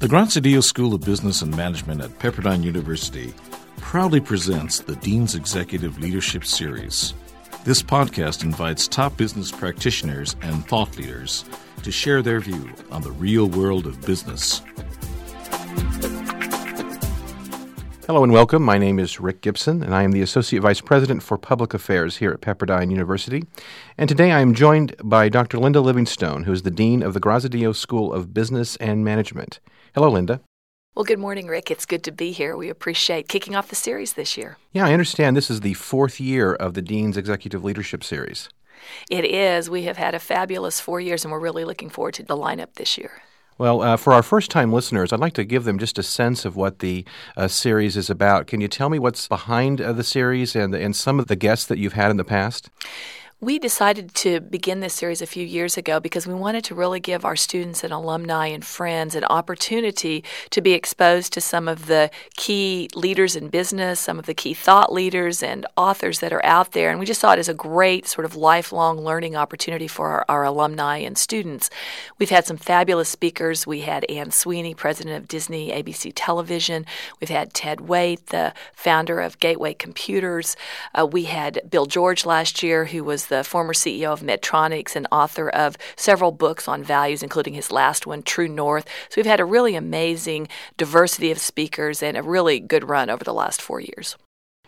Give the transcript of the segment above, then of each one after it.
The Graziadio School of Business and Management at Pepperdine University proudly presents the Dean's Executive Leadership Series. This podcast invites top business practitioners and thought leaders to share their view on the real world of business. Hello and welcome. My name is Rick Gibson, and I am the Associate Vice President for Public Affairs here at Pepperdine University. And today I am joined by Dr. Linda Livingstone, who is the Dean of the Graziadio School of Business and Management. Hello, Linda. Well, good morning, Rick. It's good to be here. We appreciate kicking off the series this year. Yeah, I understand this is the fourth year of the Dean's Executive Leadership Series. It is. We have had a fabulous four years, and we're really looking forward to the lineup this year. Well, uh, for our first time listeners, I'd like to give them just a sense of what the uh, series is about. Can you tell me what's behind uh, the series and, and some of the guests that you've had in the past? We decided to begin this series a few years ago because we wanted to really give our students and alumni and friends an opportunity to be exposed to some of the key leaders in business, some of the key thought leaders and authors that are out there. And we just saw it as a great sort of lifelong learning opportunity for our, our alumni and students. We've had some fabulous speakers. We had Anne Sweeney, president of Disney ABC Television. We've had Ted Waitt, the founder of Gateway Computers. Uh, we had Bill George last year, who was the former CEO of Medtronics and author of several books on values, including his last one, True North. So we've had a really amazing diversity of speakers and a really good run over the last four years.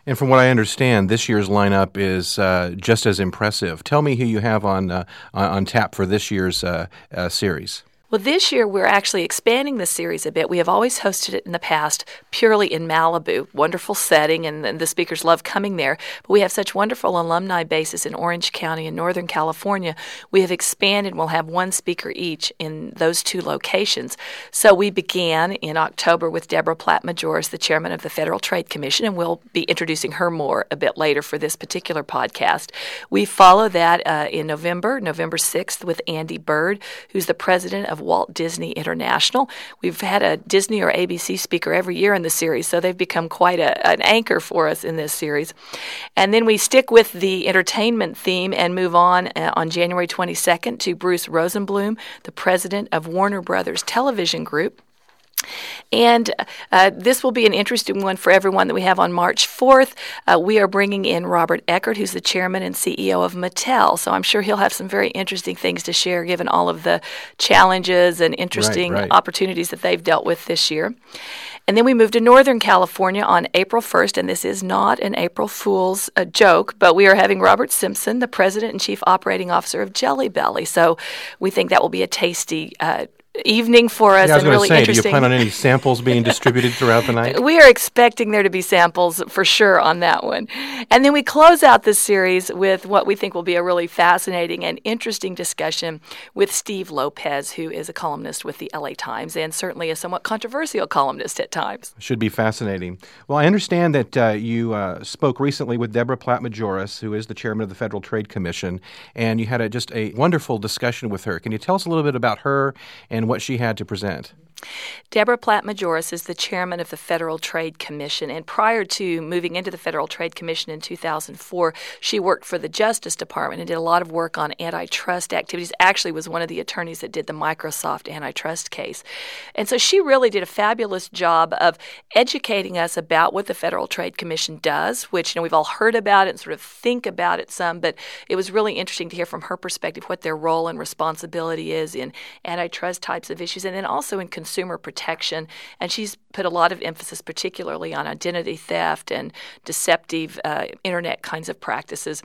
And from what I understand, this year's lineup is uh, just as impressive. Tell me who you have on uh, on tap for this year's uh, uh series. Well, this year we're actually expanding the series a bit. We have always hosted it in the past purely in Malibu, wonderful setting, and, and, the speakers love coming there. But we have such wonderful alumni bases in Orange County and Northern California. We have expanded. We'll have one speaker each in those two locations. So we began in October with Deborah Platt Majoras, the chairman of the Federal Trade Commission, and we'll be introducing her more a bit later for this particular podcast. We follow that uh, in November, November 6th, with Andy Bird, who's the president of Walt Disney International. We've had a Disney or ABC speaker every year in the series, so they've become quite a, an anchor for us in this series. And then we stick with the entertainment theme and move on uh, on January 22nd to Bruce Rosenblum, the president of Warner Brothers Television Group. And uh, this will be an interesting one for everyone that we have on March 4th. Uh, we are bringing in Robert Eckert, who's the chairman and CEO of Mattel. So I'm sure he'll have some very interesting things to share given all of the challenges and interesting right, right. opportunities that they've dealt with this year. And then we moved to Northern California on April 1st, and this is not an April Fool's uh, joke, but we are having Robert Simpson, the president and chief operating officer of Jelly Belly. So we think that will be a tasty uh, evening for us yeah, and really say, interesting. Do you plan on any samples being distributed throughout the night? We are expecting there to be samples for sure on that one. And then we close out this series with what we think will be a really fascinating and interesting discussion with Steve Lopez, who is a columnist with the LA Times and certainly a somewhat controversial columnist at times. Should be fascinating. Well, I understand that uh, you uh, spoke recently with Deborah Platt Majoras, who is the chairman of the Federal Trade Commission, and you had a, just a wonderful discussion with her. Can you tell us a little bit about her and and what she had to present. Deborah Platt Majoras is the chairman of the Federal Trade Commission, and prior to moving into the Federal Trade Commission in 2004, she worked for the Justice Department and did a lot of work on antitrust activities. Actually, was one of the attorneys that did the Microsoft antitrust case, and so she really did a fabulous job of educating us about what the Federal Trade Commission does. Which you know we've all heard about it and sort of think about it some, but it was really interesting to hear from her perspective what their role and responsibility is in antitrust types of issues, and then also in consumer consumer protection, and she's put a lot of emphasis, particularly on identity theft and deceptive uh, internet kinds of practices.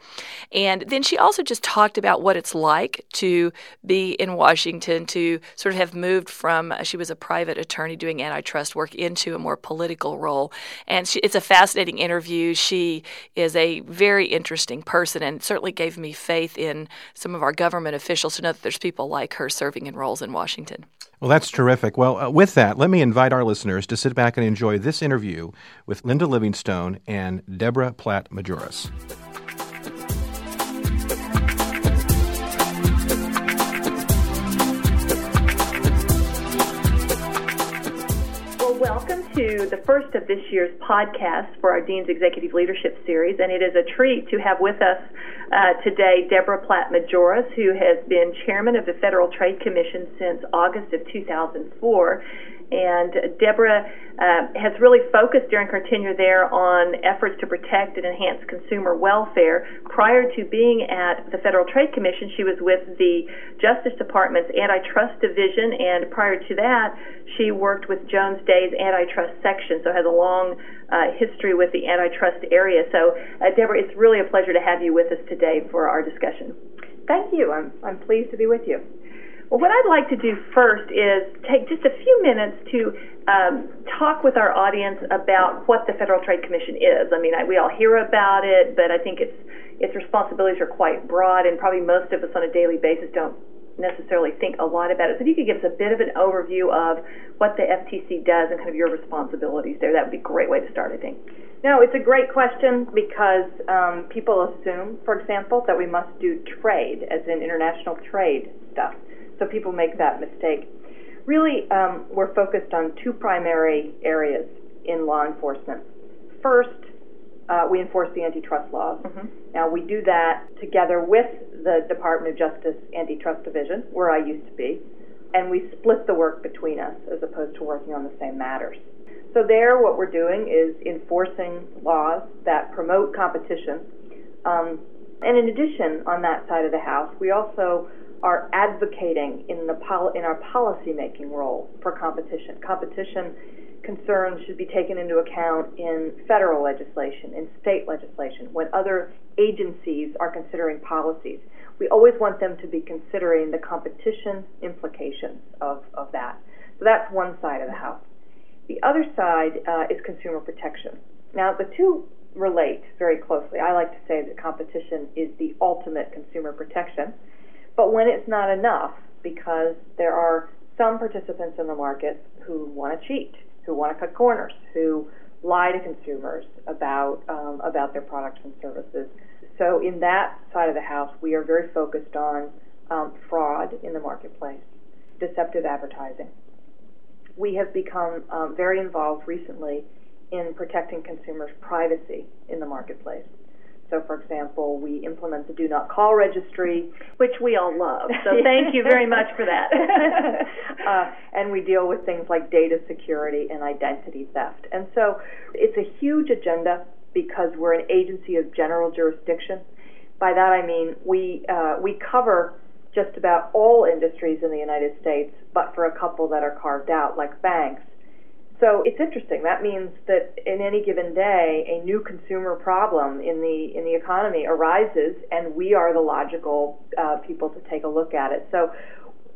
And then she also just talked about what it's like to be in Washington, to sort of have moved from, uh, she was a private attorney doing antitrust work into a more political role. And she, it's a fascinating interview. She is a very interesting person and certainly gave me faith in some of our government officials to know that there's people like her serving in roles in Washington. Well, that's terrific. Well, uh, with that, let me invite our listeners to sit back and enjoy this interview with Linda Livingstone and Deborah Platt Majoras. Welcome to the first of this year's podcast for our Dean's Executive Leadership Series, and it is a treat to have with us uh, today Deborah Platt Majoras, who has been chairman of the Federal Trade Commission since August of 2004 And Deborah uh, has really focused during her tenure there on efforts to protect and enhance consumer welfare. Prior to being at the Federal Trade Commission, she was with the Justice Department's Antitrust Division, and prior to that, she worked with Jones Day's Antitrust Section, so has a long uh, history with the antitrust area. So, uh, Deborah, it's really a pleasure to have you with us today for our discussion. Thank you. I'm, I'm pleased to be with you. Well, what I'd like to do first is take just a few minutes to um, talk with our audience about what the Federal Trade Commission is. I mean, I, we all hear about it, but I think its its responsibilities are quite broad, and probably most of us on a daily basis don't necessarily think a lot about it. So, if you could give us a bit of an overview of what the FTC does and kind of your responsibilities there, that would be a great way to start, I think. No, it's a great question because um, people assume, for example, that we must do trade, as in international trade stuff. So people make that mistake. Really, um, we're focused on two primary areas in law enforcement. First, uh, we enforce the antitrust laws. Mm-hmm. Now, we do that together with the Department of Justice Antitrust Division, where I used to be, and we split the work between us as opposed to working on the same matters. So, there, what we're doing is enforcing laws that promote competition. Um, and in addition, on that side of the house, we also are advocating in the pol- in our policy making role for competition. Competition concerns should be taken into account in federal legislation, in state legislation, when other agencies are considering policies. We always want them to be considering the competition implications of, of that. So that's one side of the house. The other side uh, is consumer protection. Now, the two relate very closely. I like to say that competition is the ultimate consumer protection. But when it's not enough, because there are some participants in the market who want to cheat, who want to cut corners, who lie to consumers about um, about their products and services. So in that side of the house, we are very focused on um, fraud in the marketplace, deceptive advertising. We have become um, very involved recently in protecting consumers' privacy in the marketplace. So, for example, we implement the Do Not Call registry, which we all love. So, thank you very much for that. uh, and we deal with things like data security and identity theft. And so, it's a huge agenda because we're an agency of general jurisdiction. By that I mean we uh, we cover just about all industries in the United States, but for a couple that are carved out, like banks so it's interesting. That means that in any given day, a new consumer problem in the in the economy arises, and we are the logical uh, people to take a look at it. So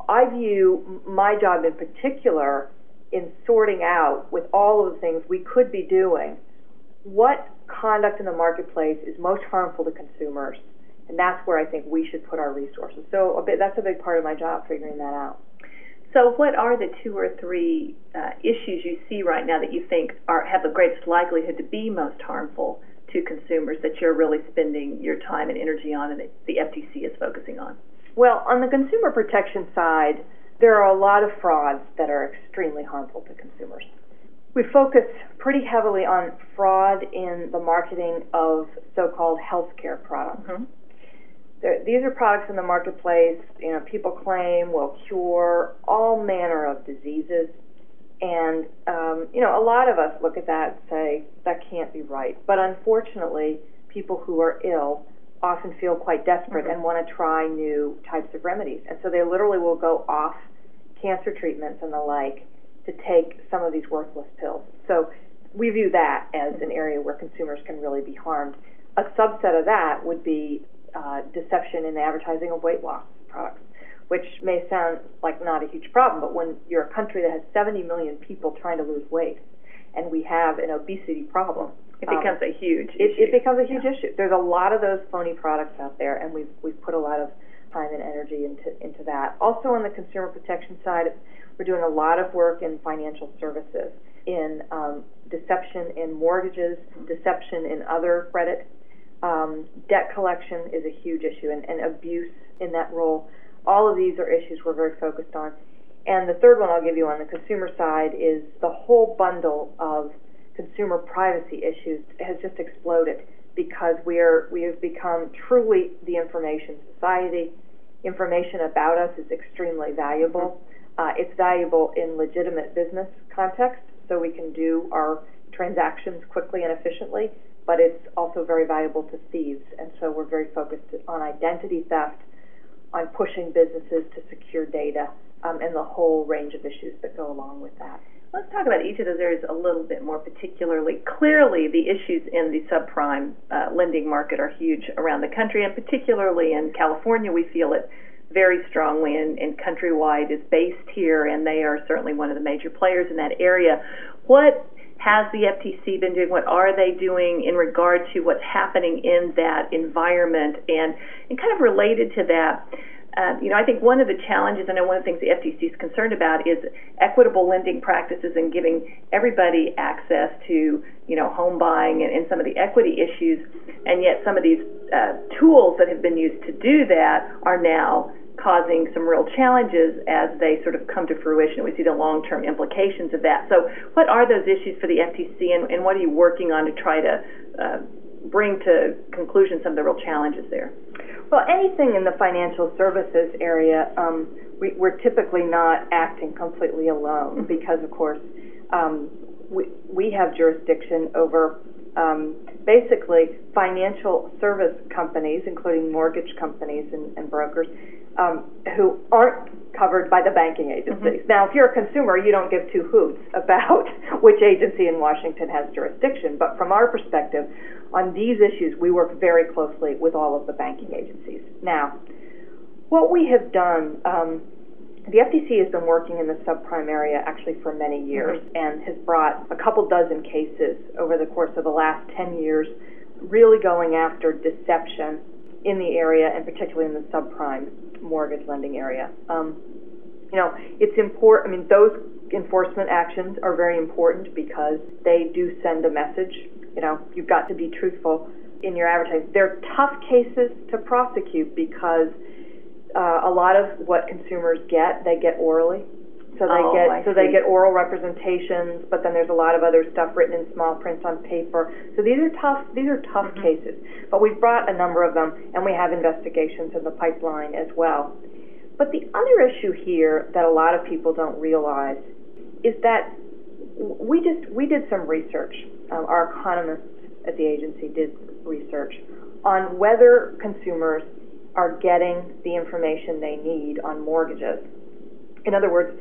I view my job in particular in sorting out, with all of the things we could be doing, what conduct in the marketplace is most harmful to consumers, and that's where I think we should put our resources. So a bit, that's a big part of my job, figuring that out. So, what are the two or three uh, issues you see right now that you think are have the greatest likelihood to be most harmful to consumers that you're really spending your time and energy on, and that the FTC is focusing on? Well, on the consumer protection side, there are a lot of frauds that are extremely harmful to consumers. We focus pretty heavily on fraud in the marketing of so-called healthcare products. Mm-hmm these are products in the marketplace, you know, people claim will cure all manner of diseases. And, um, you know, a lot of us look at that and say, that can't be right. But unfortunately, people who are ill often feel quite desperate mm-hmm. and want to try new types of remedies. And so they literally will go off cancer treatments and the like to take some of these worthless pills. So we view that as an area where consumers can really be harmed. A subset of that would be uh, deception in the advertising of weight loss products, which may sound like not a huge problem, but when you're a country that has 70 million people trying to lose weight, and we have an obesity problem, it becomes um, a huge it, it, becomes a huge yeah. issue. There's a lot of those phony products out there, and we've we've put a lot of time and energy into into that. Also on the consumer protection side, we're doing a lot of work in financial services, in um, deception in mortgages, deception in other credit um, debt collection is a huge issue, and, and abuse in that role. All of these are issues we're very focused on. And the third one I'll give you on the consumer side is the whole bundle of consumer privacy issues has just exploded because we are we have become truly the information society. Information about us is extremely valuable. Uh, it's valuable in legitimate business context, so we can do our transactions quickly and efficiently, but it's also very valuable to thieves, and so we're very focused on identity theft, on pushing businesses to secure data, um, and the whole range of issues that go along with that. Let's talk about each of those areas a little bit more particularly. Clearly, the issues in the subprime uh, lending market are huge around the country, and particularly in California, we feel it very strongly, and, and Countrywide is based here, and they are certainly one of the major players in that area. What has the FTC been doing? What are they doing in regard to what's happening in that environment? And, and kind of related to that, uh, you know, I think one of the challenges, and one of the things the FTC is concerned about, is equitable lending practices and giving everybody access to, you know, home buying and, and some of the equity issues. And yet, some of these uh, tools that have been used to do that are now causing some real challenges as they sort of come to fruition. We see the long term implications of that. So, what are those issues for the FTC, and, and what are you working on to try to uh, bring to conclusion some of the real challenges there? Well, anything in the financial services area, um, we, are typically not acting completely alone mm-hmm. because, of course, um, we, we have jurisdiction over um, basically financial service companies, including mortgage companies and, and brokers, um, who aren't covered by the banking agencies. Mm-hmm. Now, if you're a consumer, you don't give two hoots about which agency in Washington has jurisdiction. But from our perspective, on these issues, we work very closely with all of the banking agencies. Now, what we have done, um, the FTC has been working in the subprime area actually for many years mm-hmm. and has brought a couple dozen cases over the course of the last 10 years, really going after deception in the area and particularly in the subprime mortgage lending area. Um, you know, it's important, I mean, those enforcement actions are very important because they do send a message you know, you've got to be truthful in your advertising. They're tough cases to prosecute because uh, a lot of what consumers get, they get orally. So they oh, get I so see. they get oral representations, but then there's a lot of other stuff written in small print on paper. So these are tough these are tough mm-hmm. cases. But we've brought a number of them and we have investigations in the pipeline as well. But the other issue here that a lot of people don't realize is that we just we did some research um, our economists at the agency did research on whether consumers are getting the information they need on mortgages. In other words,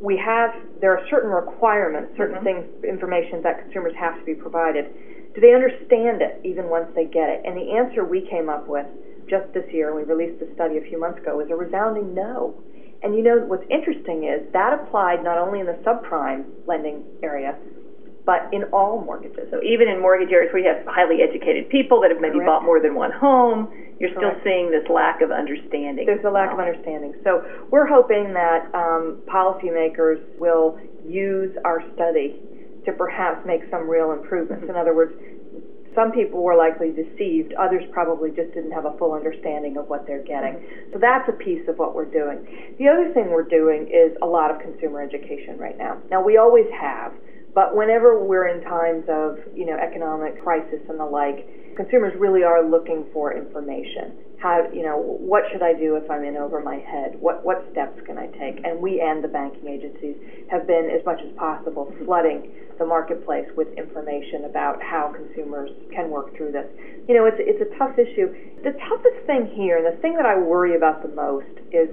we have there are certain requirements, certain mm-hmm. things, information that consumers have to be provided. Do they understand it even once they get it? And the answer we came up with just this year, we released the study a few months ago, was a resounding no. And you know what's interesting is that applied not only in the subprime lending area, but in all mortgages. So even in mortgage areas where you have highly educated people that have maybe Correct. bought more than one home, you're still Correct. seeing this lack of understanding. There's a lack of um, understanding. So we're hoping that um, policymakers will use our study to perhaps make some real improvements. In mm-hmm. other words, some people were likely deceived, others probably just didn't have a full understanding of what they're getting. Mm-hmm. So that's a piece of what we're doing. The other thing we're doing is a lot of consumer education right now. Now, we always have. But whenever we're in times of, you know, economic crisis and the like, consumers really are looking for information. How, you know, what should I do if I'm in over my head? What what steps can I take? And we and the banking agencies have been as much as possible flooding the marketplace with information about how consumers can work through this. You know, it's it's a tough issue. The toughest thing here, and the thing that I worry about the most is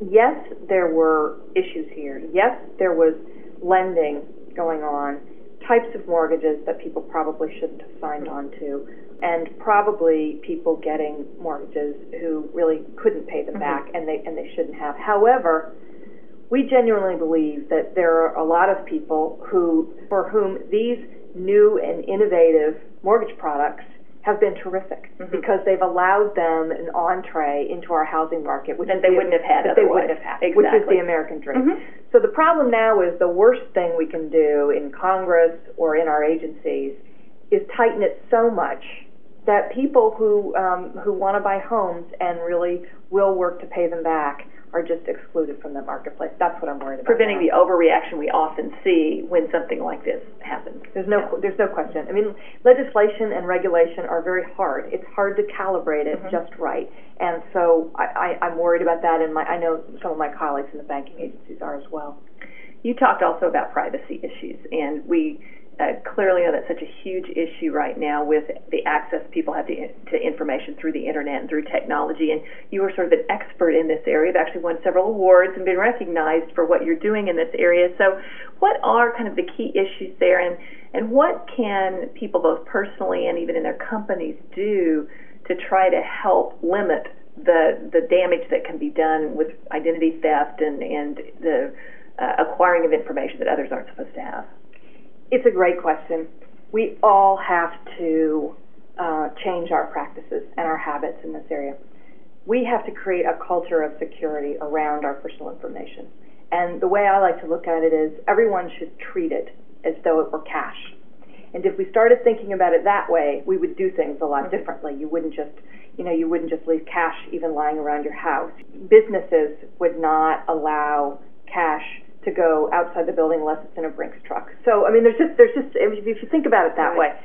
yes, there were issues here. Yes, there was lending going on, types of mortgages that people probably shouldn't have signed on to, and probably people getting mortgages who really couldn't pay them mm-hmm. back and they and they shouldn't have. However, we genuinely believe that there are a lot of people who for whom these new and innovative mortgage products have been terrific mm-hmm. because they've allowed them an entree into our housing market, which that they the, wouldn't have had that otherwise. they wouldn't have had, exactly. which is the American dream. Mm-hmm. So the problem now is the worst thing we can do in Congress or in our agencies is tighten it so much that people who um, who want to buy homes and really will work to pay them back are just excluded from the marketplace. That's what I'm worried about. Preventing now. the overreaction we often see when something like this happens. There's no, there's no question. I mean, legislation and regulation are very hard. It's hard to calibrate it mm-hmm. just right, and so I, I, I'm worried about that. And my, I know some of my colleagues in the banking agencies are as well. You talked also about privacy issues, and we uh, clearly that's such a huge issue right now with the access people have to, to information through the internet and through technology. And you are sort of an expert in this area. You've actually won several awards and been recognized for what you're doing in this area. So, what are kind of the key issues there, and and what can people both personally and even in their companies do to try to help limit the the damage that can be done with identity theft and and the uh, acquiring of information that others aren't supposed to have? It's a great question. We all have to uh, change our practices and our habits in this area. We have to create a culture of security around our personal information. And the way I like to look at it is everyone should treat it as though it were cash. And if we started thinking about it that way, we would do things a lot differently. You wouldn't just, you know, you wouldn't just leave cash even lying around your house. Businesses would not allow cash to go outside the building unless it's in a Brinks truck. So I mean, there's just there's just if you think about it that Right. way.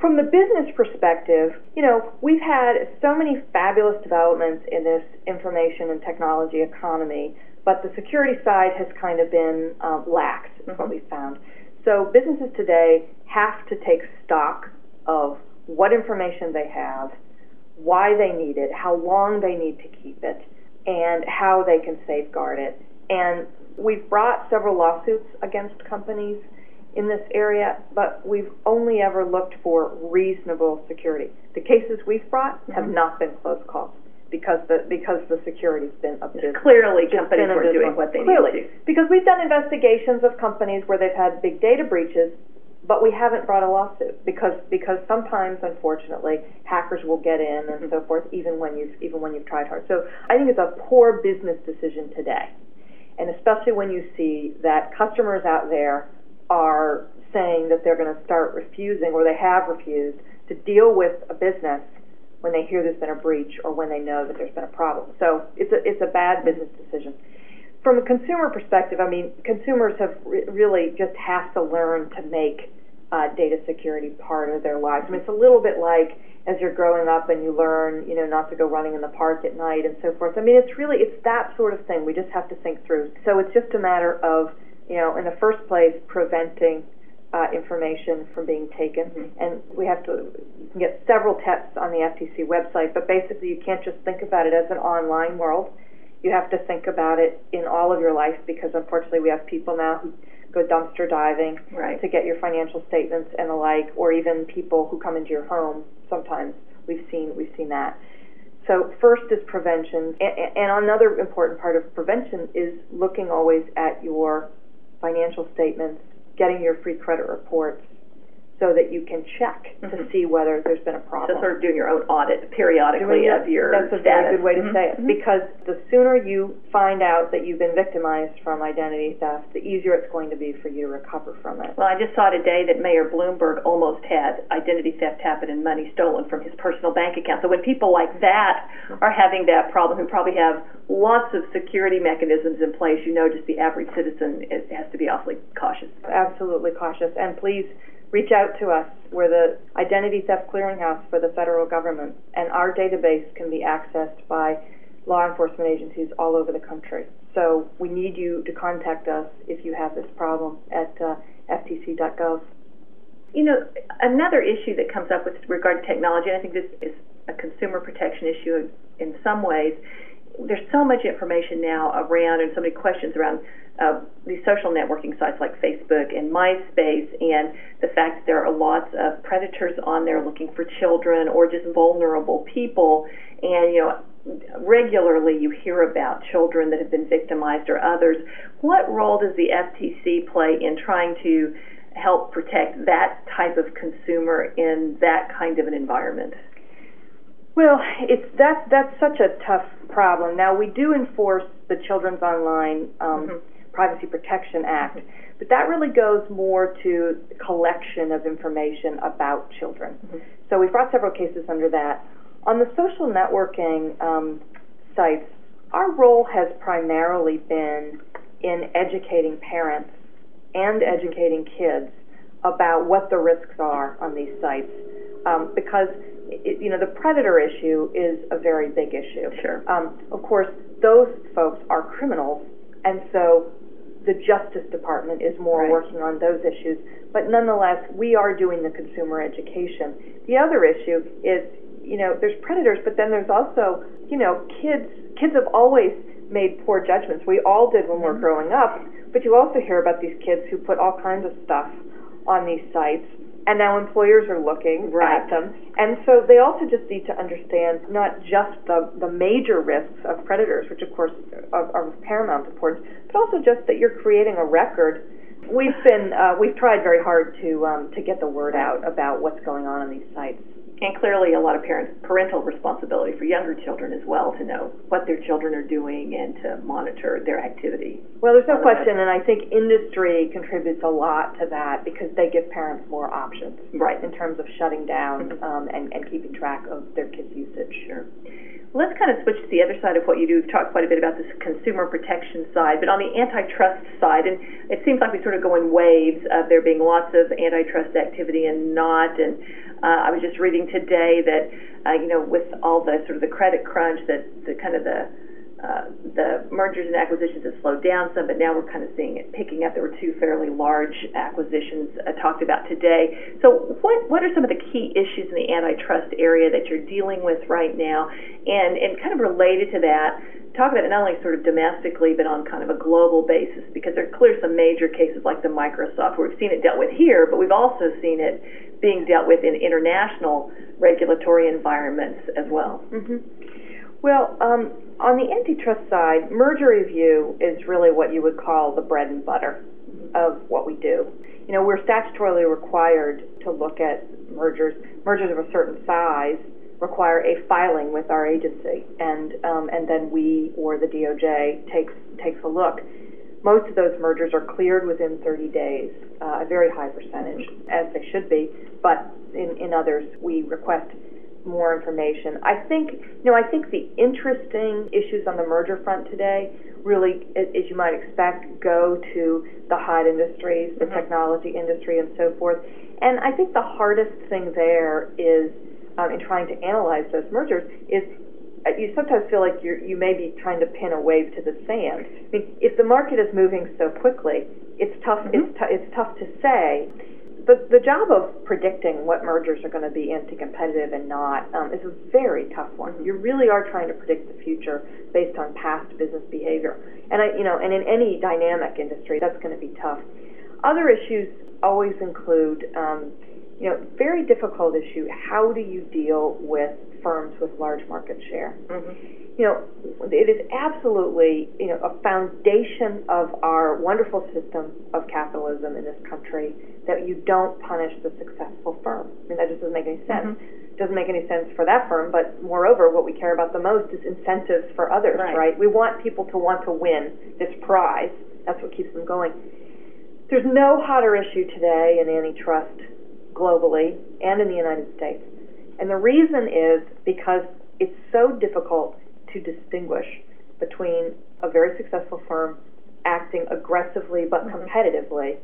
From the business perspective, you know, we've had so many fabulous developments in this information and technology economy, but the security side has kind of been um, lax, is what we found. So businesses today have to take stock of what information they have, why they need it, how long they need to keep it, and how they can safeguard it. And we've brought several lawsuits against companies in this area, but we've only ever looked for reasonable security. The cases we've brought have mm-hmm. not been close calls because the because the security's been abysmal. Clearly, companies were doing what they Clearly, needed to. because we've done investigations of companies where they've had big data breaches, but we haven't brought a lawsuit because because sometimes, unfortunately, hackers will get in and so mm-hmm. forth, even when you've even when you've tried hard. So I think it's a poor business decision today, especially when you see that customers out there are saying that they're going to start refusing or they have refused to deal with a business when they hear there's been a breach or when they know that there's been a problem. So it's a it's a bad business decision. From a consumer perspective, I mean, consumers have re- really just have to learn to make uh, data security part of their lives. I mean, it's a little bit like as you're growing up and you learn, you know, not to go running in the park at night and so forth. I mean, it's really it's that sort of thing. We just have to think through. So it's just a matter of, you know, in the first place, preventing uh, information from being taken. And we have to you can get several tests on the FTC website, but basically you can't just think about it as an online world. You have to think about it in all of your life because unfortunately we have people now who go dumpster diving Right. to get your financial statements and the like, or even people who come into your home. Sometimes we've seen we've seen that. So first is prevention, and, and another important part of prevention is looking always at your financial statements, getting your free credit reports, so that you can check to Mhm. see whether there's been a So problem. sort of doing your own audit periodically of your That's a status. very good way to say it, mhm. because the sooner you find out that you've been victimized from identity theft, the easier it's going to be for you to recover from it. Well, I just saw today that Mayor Bloomberg almost had identity theft happen and money stolen from his personal bank account. So when people like that are having that problem, who probably have lots of security mechanisms in place, you know, just the average citizen has to be awfully cautious. Absolutely cautious, and please reach out to us. We're the Identity Theft Clearinghouse for the federal government, and our database can be accessed by law enforcement agencies all over the country. So we need you to contact us if you have this problem at uh, ftc.gov. You know, another issue that comes up with regard to technology, and I think this is a consumer protection issue in some ways. There's so much information now around, and so many questions around uh, these social networking sites like Facebook and MySpace, and the fact that there are lots of predators on there looking for children or just vulnerable people. And you know, regularly you hear about children that have been victimized or others. What role does the FTC play in trying to help protect that type of consumer in that kind of an environment? Well, it's that's that's such a tough problem. Now we do enforce the Children's Online um, Mhm. Privacy Protection Act, but that really goes more to collection of information about children. Mhm. So we've brought several cases under that. On the social networking um, sites, our role has primarily been in educating parents and educating kids about what the risks are on these sites um, because it, you know the predator issue is a very big issue. Sure. Um, of course, those folks are criminals, and so the Justice Department is more right. working on those issues. But nonetheless, we are doing the consumer education. The other issue is, you know, there's predators, but then there's also, you know, kids. Kids have always made poor judgments. We all did when mm-hmm. we were growing up. But you also hear about these kids who put all kinds of stuff on these sites and now employers are looking right. at them. And so they also just need to understand not just the, the major risks of predators, which of course are, are of paramount importance, but also just that you're creating a record. We've been uh, we've tried very hard to um, to get the word out about what's going on on these sites and clearly a lot of parents parental responsibility for younger children as well to know what their children are doing and to monitor their activity. Well, there's no question, and I think industry contributes a lot to that because they give parents more options, right, in terms of shutting down mm-hmm. um, and, and keeping track of their kids' usage. Sure. Let's kind of switch to the other side of what you do. We've talked quite a bit about this consumer protection side, but on the antitrust side, and it seems like we sort of go in waves of there being lots of antitrust activity and not, and uh, I was just reading today that uh, you know with all the sort of the credit crunch that the kind of the uh, the mergers and acquisitions have slowed down some, but now we're kind of seeing it picking up. There were two fairly large acquisitions uh, talked about today. So, what what are some of the key issues in the antitrust area that you're dealing with right now? And and kind of related to that, talk about it not only sort of domestically, but on kind of a global basis, because there are clearly some major cases like the Microsoft where we've seen it dealt with here, but we've also seen it being dealt with in international regulatory environments as well. Mm-hmm. Well, um, on the antitrust side, merger review is really what you would call the bread and butter of what we do. You know, we're statutorily required to look at mergers. Mergers of a certain size require a filing with our agency, and um, and then we or the DOJ takes takes a look. Most of those mergers are cleared within 30 days, uh, a very high percentage, as they should be. But in, in others, we request more information. I think, you know, I think the interesting issues on the merger front today really, as you might expect, go to the hot industries, the mm-hmm. technology industry, and so forth. And I think the hardest thing there is um, in trying to analyze those mergers is uh, you sometimes feel like you you may be trying to pin a wave to the sand. I mean, if the market is moving so quickly, it's tough. Mm-hmm. It's, t- it's tough to say. The, the job of predicting what mergers are going to be anti-competitive and not um, is a very tough one. You really are trying to predict the future based on past business behavior, and I, you know, and in any dynamic industry, that's going to be tough. Other issues always include, um, you know, very difficult issue. How do you deal with firms with large market share. Mm-hmm. You know, it is absolutely you know a foundation of our wonderful system of capitalism in this country that you don't punish the successful firm. I mean, that just doesn't make any sense. Mm-hmm. Doesn't make any sense for that firm, but moreover, what we care about the most is incentives for others, right? right? We want people to want to win this prize. That's what keeps them going. There's no hotter issue today in antitrust globally and in the United States and the reason is because it's so difficult to distinguish between a very successful firm acting aggressively but mm-hmm. competitively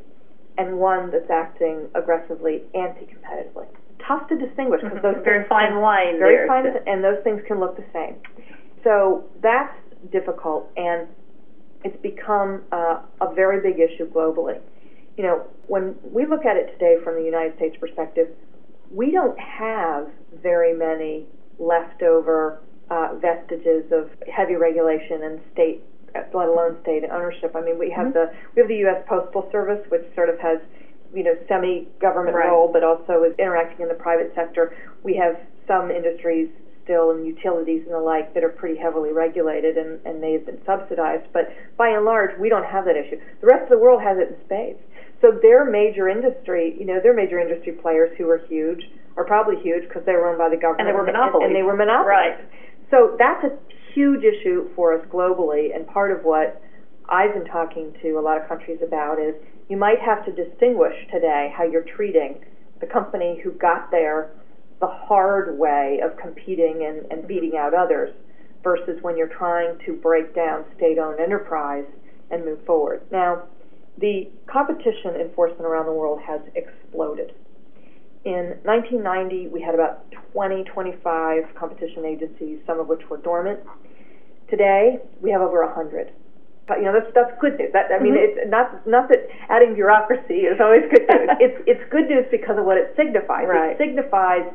and one that's acting aggressively anti-competitively. Tough to distinguish because mm-hmm. those very fine line very fine, and those things can look the same. So that's difficult, and it's become uh, a very big issue globally. You know, when we look at it today from the United States perspective, we don't have very many leftover uh, vestiges of heavy regulation and state, let alone state ownership. I mean, we have mm-hmm. the we have the U.S. Postal Service, which sort of has you know semi-government right. role, but also is interacting in the private sector. We have some industries still in utilities and the like that are pretty heavily regulated and, and may have been subsidized. But by and large, we don't have that issue. The rest of the world has it in spades. So their major industry, you know, their major industry players who are huge are probably huge because they were owned by the government. And they were monopolies. And, they were monopolies. Right. So that's a huge issue for us globally. And part of what I've been talking to a lot of countries about is you might have to distinguish today how you're treating the company who got there the hard way of competing and, and beating out others versus when you're trying to break down state owned enterprise and move forward. Now, the competition enforcement around the world has exploded. In 1990, we had about 20, 25 competition agencies, some of which were dormant. Today, we have over 100. But You know, that's that's good news. That, I mean, mm-hmm. it's not not that adding bureaucracy is always good news. it's it's good news because of what it signifies. Right. It signifies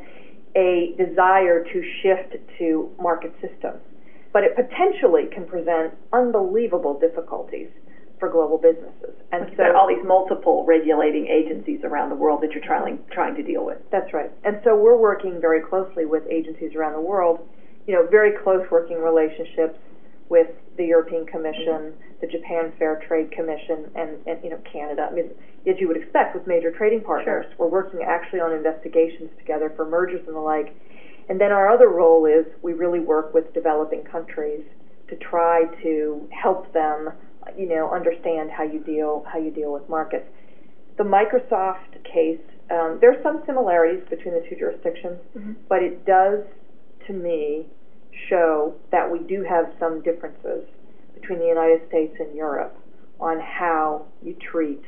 a desire to shift to market systems, but it potentially can present unbelievable difficulties for global businesses. And so all these multiple regulating agencies around the world that you're trying trying to deal with. That's right. And so we're working very closely with agencies around the world, you know, very close working relationships with the European Commission, mm-hmm. the Japan Fair Trade Commission, and, and you know Canada. I mean, as you would expect with major trading partners, sure. we're working actually on investigations together for mergers and the like. And then our other role is we really work with developing countries to try to help them you know, understand how you deal how you deal with markets. The Microsoft case, um, there are some similarities between the two jurisdictions, mm-hmm. but it does, to me, show that we do have some differences between the United States and Europe on how you treat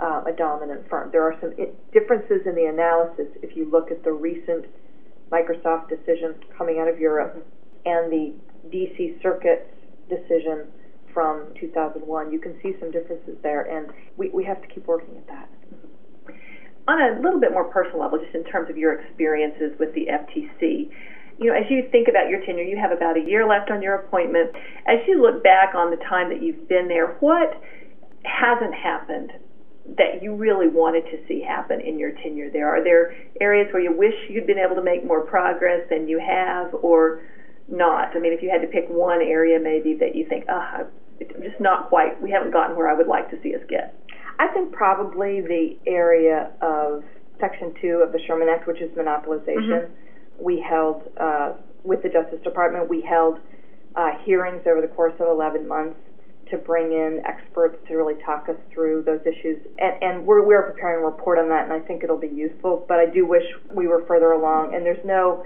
uh, a dominant firm. There are some differences in the analysis if you look at the recent Microsoft decision coming out of Europe mm-hmm. and the DC Circuit's decision from 2001. You can see some differences there, and we, we have to keep working at that. On a little bit more personal level, just in terms of your experiences with the FTC, you know, as you think about your tenure, you have about a year left on your appointment. As you look back on the time that you've been there, what hasn't happened that you really wanted to see happen in your tenure there? Are there areas where you wish you'd been able to make more progress than you have, or not? I mean, if you had to pick one area maybe that you think, oh, just not quite, we haven't gotten where I would like to see us get. I think probably the area of Section 2 of the Sherman Act, which is monopolization. Mm-hmm. We held, uh, with the Justice Department, we held uh, hearings over the course of 11 months to bring in experts to really talk us through those issues. And, and we're, we're preparing a report on that, and I think it'll be useful. But I do wish we were further along. And there's no,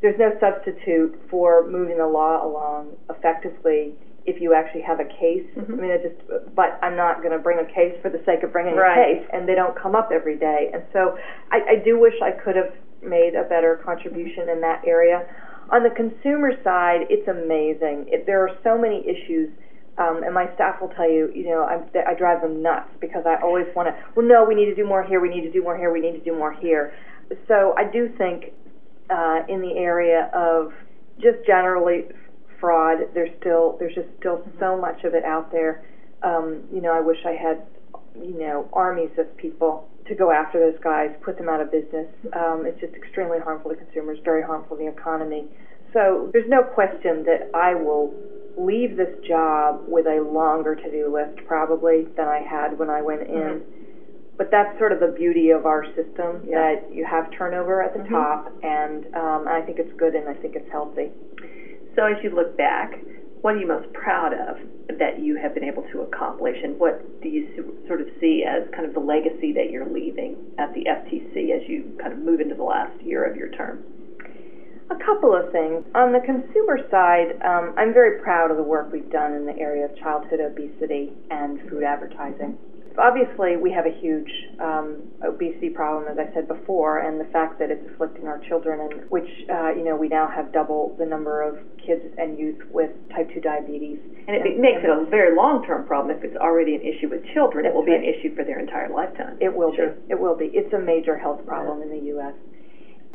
there's no substitute for moving the law along effectively if you actually have a case. Mm-hmm. I mean, it just, but I'm not going to bring a case for the sake of bringing right. a case, and they don't come up every day. And so I, I do wish I could have made a better contribution in that area. On the consumer side, it's amazing. It, there are so many issues. Um, and my staff will tell you, you know, I, I drive them nuts because I always want to, well, no, we need to do more here, we need to do more here, we need to do more here. So I do think uh, in the area of just generally fraud. There's still there's just still so much of it out there. Um, you know, I wish I had you know armies of people to go after those guys, put them out of business. Um, it's just extremely harmful to consumers, very harmful to the economy. So there's no question that I will leave this job with a longer to-do list probably than I had when I went in. Mm-hmm. But that's sort of the beauty of our system yeah. that you have turnover at the mm-hmm. top, and um, I think it's good and I think it's healthy. So as you look back, what are you most proud of that you have been able to accomplish, and what do you sort of see as kind of the legacy that you're leaving at the FTC as you kind of move into the last year of your term? A couple of things. On the consumer side, um, I'm very proud of the work we've done in the area of childhood obesity and food advertising obviously we have a huge um, obesity problem, as I said before, and the fact that it's afflicting our children, and which uh, you know we now have double the number of kids and youth with type 2 diabetes. And it and, makes and, it a very long-term problem if it's already an issue with children. It will right. be an issue for their entire lifetime. It will sure. be. It will be. It's a major health problem yeah. in the U.S.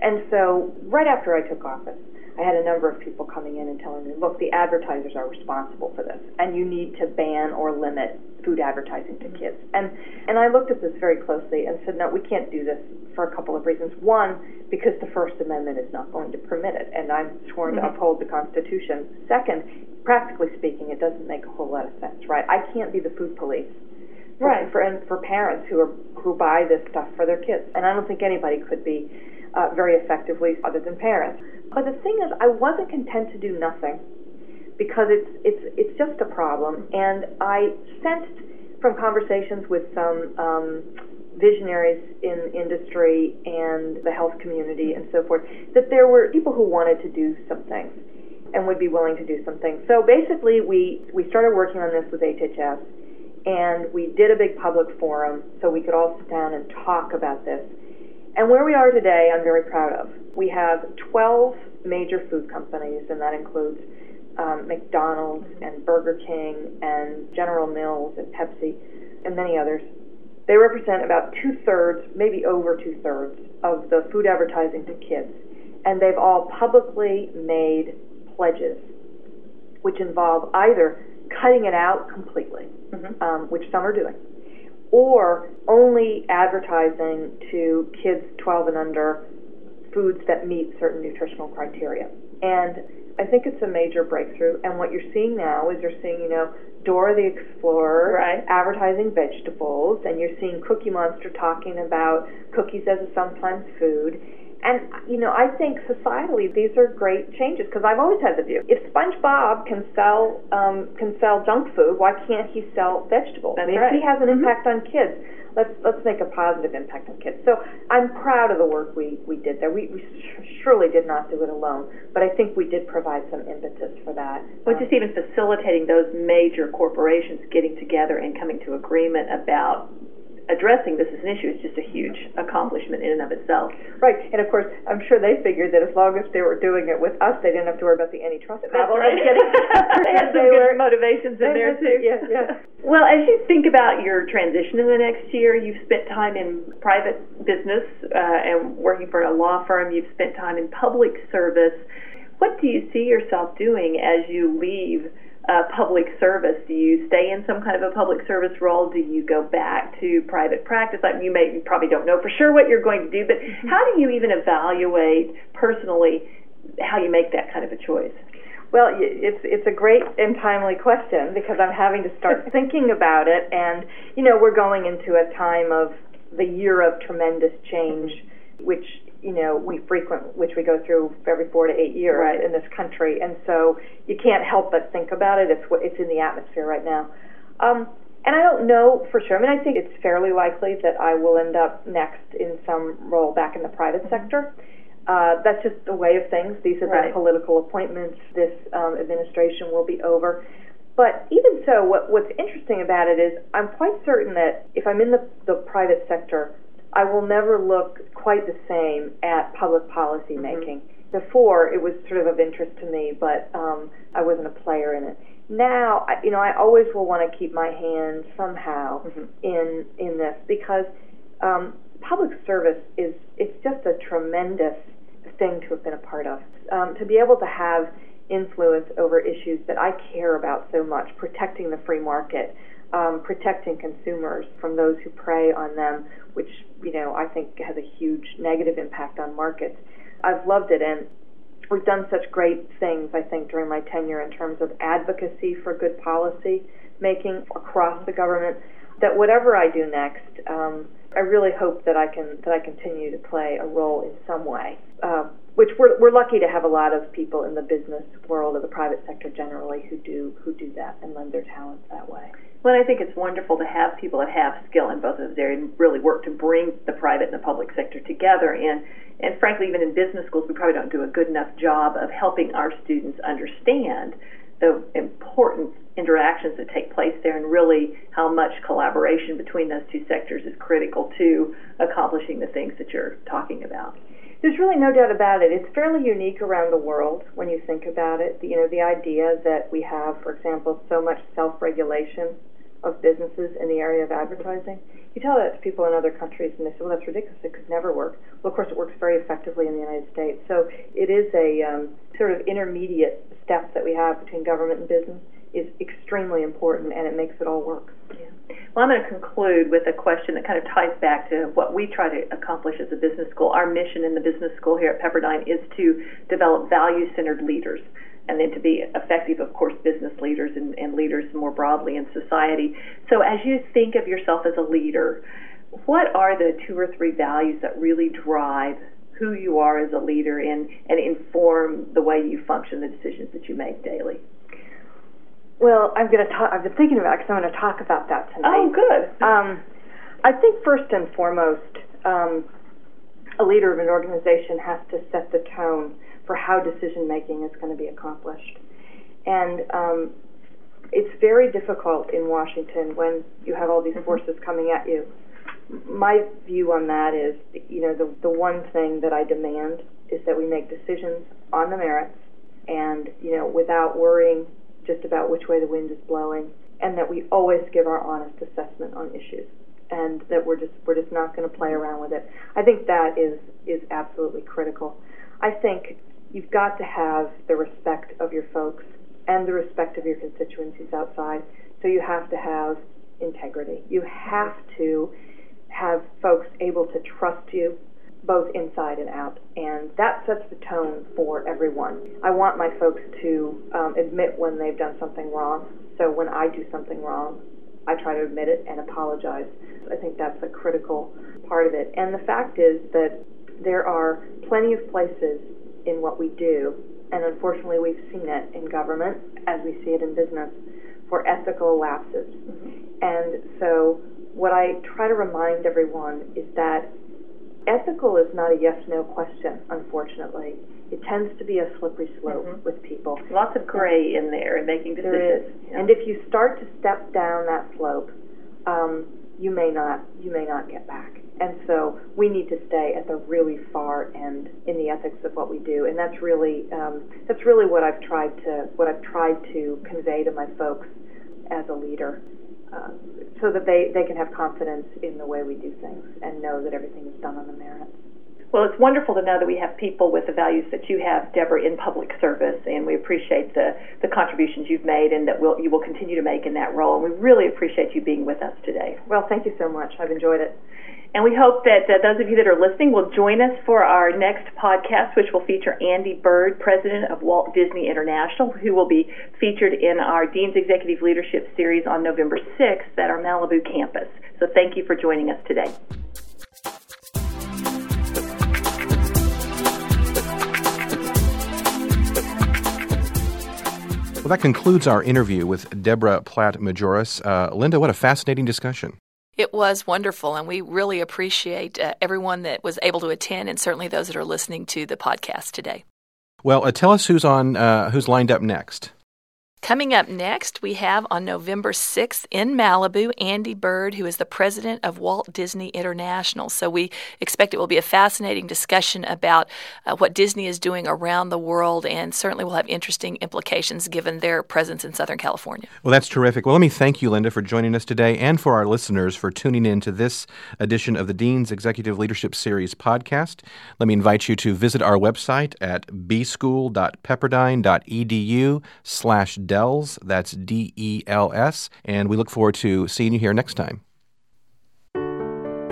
And so, right after I took office, I had a number of people coming in and telling me, look, the advertisers are responsible for this, and you need to ban or limit food advertising to kids. And and I looked at this very closely and said, no, we can't do this for a couple of reasons. One, because the First Amendment is not going to permit it, and I'm sworn mm-hmm. to uphold the Constitution. Second, practically speaking, it doesn't make a whole lot of sense, right? I can't be the food police. For, right. For, and for parents who are who buy this stuff for their kids, and I don't think anybody could be uh, very effectively other than parents. But the thing is, I wasn't content to do nothing because it's it's it's just a problem. And I sensed from conversations with some um, visionaries in industry and the health community and so forth that there were people who wanted to do some things. and would be willing to do something. So basically, we, we started working on this with HHS, and we did a big public forum so we could all sit down and talk about this. And where we are today, I'm very proud of. We have 12 major food companies, and that includes um, McDonald's and Burger King and General Mills and Pepsi and many others. They represent about two thirds, maybe over two thirds, of the food advertising to kids. And they've all publicly made pledges, which involve either cutting it out completely, mm-hmm. um, which some are doing, or only advertising to kids 12 and under foods that meet certain nutritional criteria. And I think it's a major breakthrough. And what you're seeing now is you're seeing, you know, Dora the Explorer right. advertising vegetables, and you're seeing Cookie Monster talking about cookies as a sometimes food. And you know, I think societally these are great changes because I've always had the view: if SpongeBob can sell um, can sell junk food, why can't he sell vegetables? That's I mean, right. if he has an mm-hmm. impact on kids, let's let's make a positive impact on kids. So I'm proud of the work we we did there. We, we surely did not do it alone, but I think we did provide some impetus for that. Well, um, just even facilitating those major corporations getting together and coming to agreement about addressing this as an issue is just a huge accomplishment in and of itself. Right, and of course, I'm sure they figured that as long as they were doing it with us, they didn't have to worry about the antitrust problem. Right. they had some good motivations in there too. Yeah, yeah. Well, as you think about your transition in the next year, you've spent time in private business uh, and working for a law firm. You've spent time in public service. What do you see yourself doing as you leave? Uh, public service? Do you stay in some kind of a public service role? Do you go back to private practice? I mean, you may you probably don't know for sure what you're going to do, but mm-hmm. how do you even evaluate personally how you make that kind of a choice? Well, it's it's a great and timely question because I'm having to start thinking about it, and you know we're going into a time of the year of tremendous change, which you know we frequent which we go through every four to eight years right. in this country and so you can't help but think about it it's what it's in the atmosphere right now um, and I don't know for sure. I mean, I think it's fairly likely that I will end up next in some role back in the private mm-hmm. sector. Uh, that's just the way of things. These have right. been political appointments. This um, administration will be over. But even so, what, what's interesting about it is I'm quite certain that if I'm in the, the private sector, I will never look quite the same at public policy mm-hmm. making. Mm-hmm. Before, it was sort of of interest to me, but um, I wasn't a player in it. Now, I, you know, I always will want to keep my hand somehow mm-hmm. in in this because um, public service is it's just a tremendous thing to have been a part of. Um, to be able to have influence over issues that I care about so much, protecting the free market, um, protecting consumers from those who prey on them, which you know I think has a huge negative impact on markets. I've loved it, and we've done such great things I think during my tenure in terms of advocacy for good policy making across the government. That whatever I do next, um, I really hope that I can that I continue to play a role in some way. Uh, which we're we're lucky to have a lot of people in the business world or the private sector generally who do who do that and lend their talents that way. Well, I think it's wonderful to have people that have skill in both of those areas and really work to bring the private and the public sector together. And and frankly, even in business schools, we probably don't do a good enough job of helping our students understand the important interactions that take place there and really how much collaboration between those two sectors is critical to accomplishing the things that you're talking about. There's really no doubt about it. It's fairly unique around the world when you think about it. You know, the idea that we have, for example, so much self-regulation of businesses in the area of advertising. You tell that to people in other countries, and they say, "Well, that's ridiculous. It could never work." Well, of course, it works very effectively in the United States. So it is a um, sort of intermediate step that we have between government and business is extremely important, and it makes it all work. Yeah. Well, I'm going to conclude with a question that kind of ties back to what we try to accomplish as a business school. Our mission in the business school here at Pepperdine is to develop value centered leaders and then to be effective, of course, business leaders and, and leaders more broadly in society. So, as you think of yourself as a leader, what are the two or three values that really drive who you are as a leader and, and inform the way you function, the decisions that you make daily? Well, I'm going to talk. I've been thinking about it because I'm going to talk about that tonight. Oh, good. Um, I think first and foremost, um, a leader of an organization has to set the tone for how decision making is going to be accomplished. And um, it's very difficult in Washington when you have all these mm-hmm. forces coming at you. My view on that is, you know, the, the one thing that I demand is that we make decisions on the merits and, you know, without worrying just about which way the wind is blowing, and that we always give our honest assessment on issues and that we're just we're just not going to play around with it. I think that is is absolutely critical. I think you've got to have the respect of your folks and the respect of your constituencies outside. So you have to have integrity. You have to have folks able to trust you both inside and out. And that sets the tone for everyone. I want my folks to um, admit when they've done something wrong. So when I do something wrong, I try to admit it and apologize. I think that's a critical part of it. And the fact is that there are plenty of places in what we do, and unfortunately we've seen it in government as we see it in business, for ethical lapses. Mm-hmm. And so what I try to remind everyone is that ethical is not a yes no question, unfortunately. It tends to be a slippery slope mm-hmm. with people. Lots of gray in there in making decisions. There is. Yeah. And if you start to step down that slope, um, you may not you may not get back. And so we need to stay at the really far end in the ethics of what we do, and that's really um, that's really what I've tried to what I've tried to convey to my folks as a leader. Uh, so that they, they can have confidence in the way we do things and know that everything is done on the merits. Well, it's wonderful to know that we have people with the values that you have, Deborah, in public service, and we appreciate the, the contributions you've made and that we'll, you will continue to make in that role. And we really appreciate you being with us today. Well, thank you so much. I've enjoyed it. And we hope that uh, those of you that are listening will join us for our next podcast, which will feature Andy Bird, president of Walt Disney International, who will be featured in our Dean's Executive Leadership Series on November 6th at our Malibu campus. So thank you for joining us today. Well, that concludes our interview with Deborah Platt Majoras. Uh, Linda, what a fascinating discussion. It was wonderful, and we really appreciate uh, everyone that was able to attend, and certainly those that are listening to the podcast today. Well, uh, tell us who's on, uh, who's lined up next. Coming up next, we have on November 6th in Malibu Andy Bird, who is the president of Walt Disney International. So we expect it will be a fascinating discussion about uh, what Disney is doing around the world and certainly will have interesting implications given their presence in Southern California. Well, that's terrific. Well, let me thank you, Linda, for joining us today and for our listeners for tuning in to this edition of the Dean's Executive Leadership Series podcast. Let me invite you to visit our website at bschool.pepperdine.edu slash Dels. That's D E L S. And we look forward to seeing you here next time.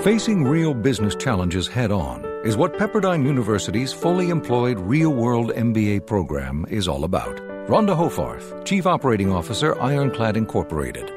Facing real business challenges head on is what Pepperdine University's fully employed real world MBA program is all about. Rhonda Hofarth, Chief Operating Officer, Ironclad Incorporated.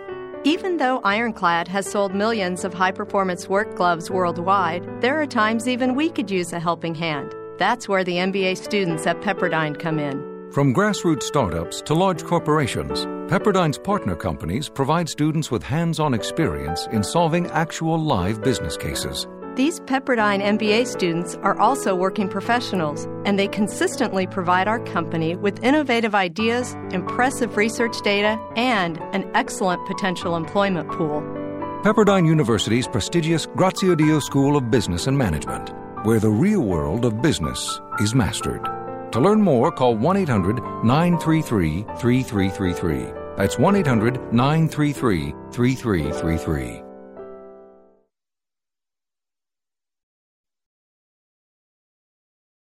Even though Ironclad has sold millions of high performance work gloves worldwide, there are times even we could use a helping hand. That's where the MBA students at Pepperdine come in. From grassroots startups to large corporations, Pepperdine's partner companies provide students with hands on experience in solving actual live business cases. These Pepperdine MBA students are also working professionals, and they consistently provide our company with innovative ideas, impressive research data, and an excellent potential employment pool. Pepperdine University's prestigious Graziadio School of Business and Management, where the real world of business is mastered. To learn more, call 1 800 933 3333. That's 1 800 933 3333.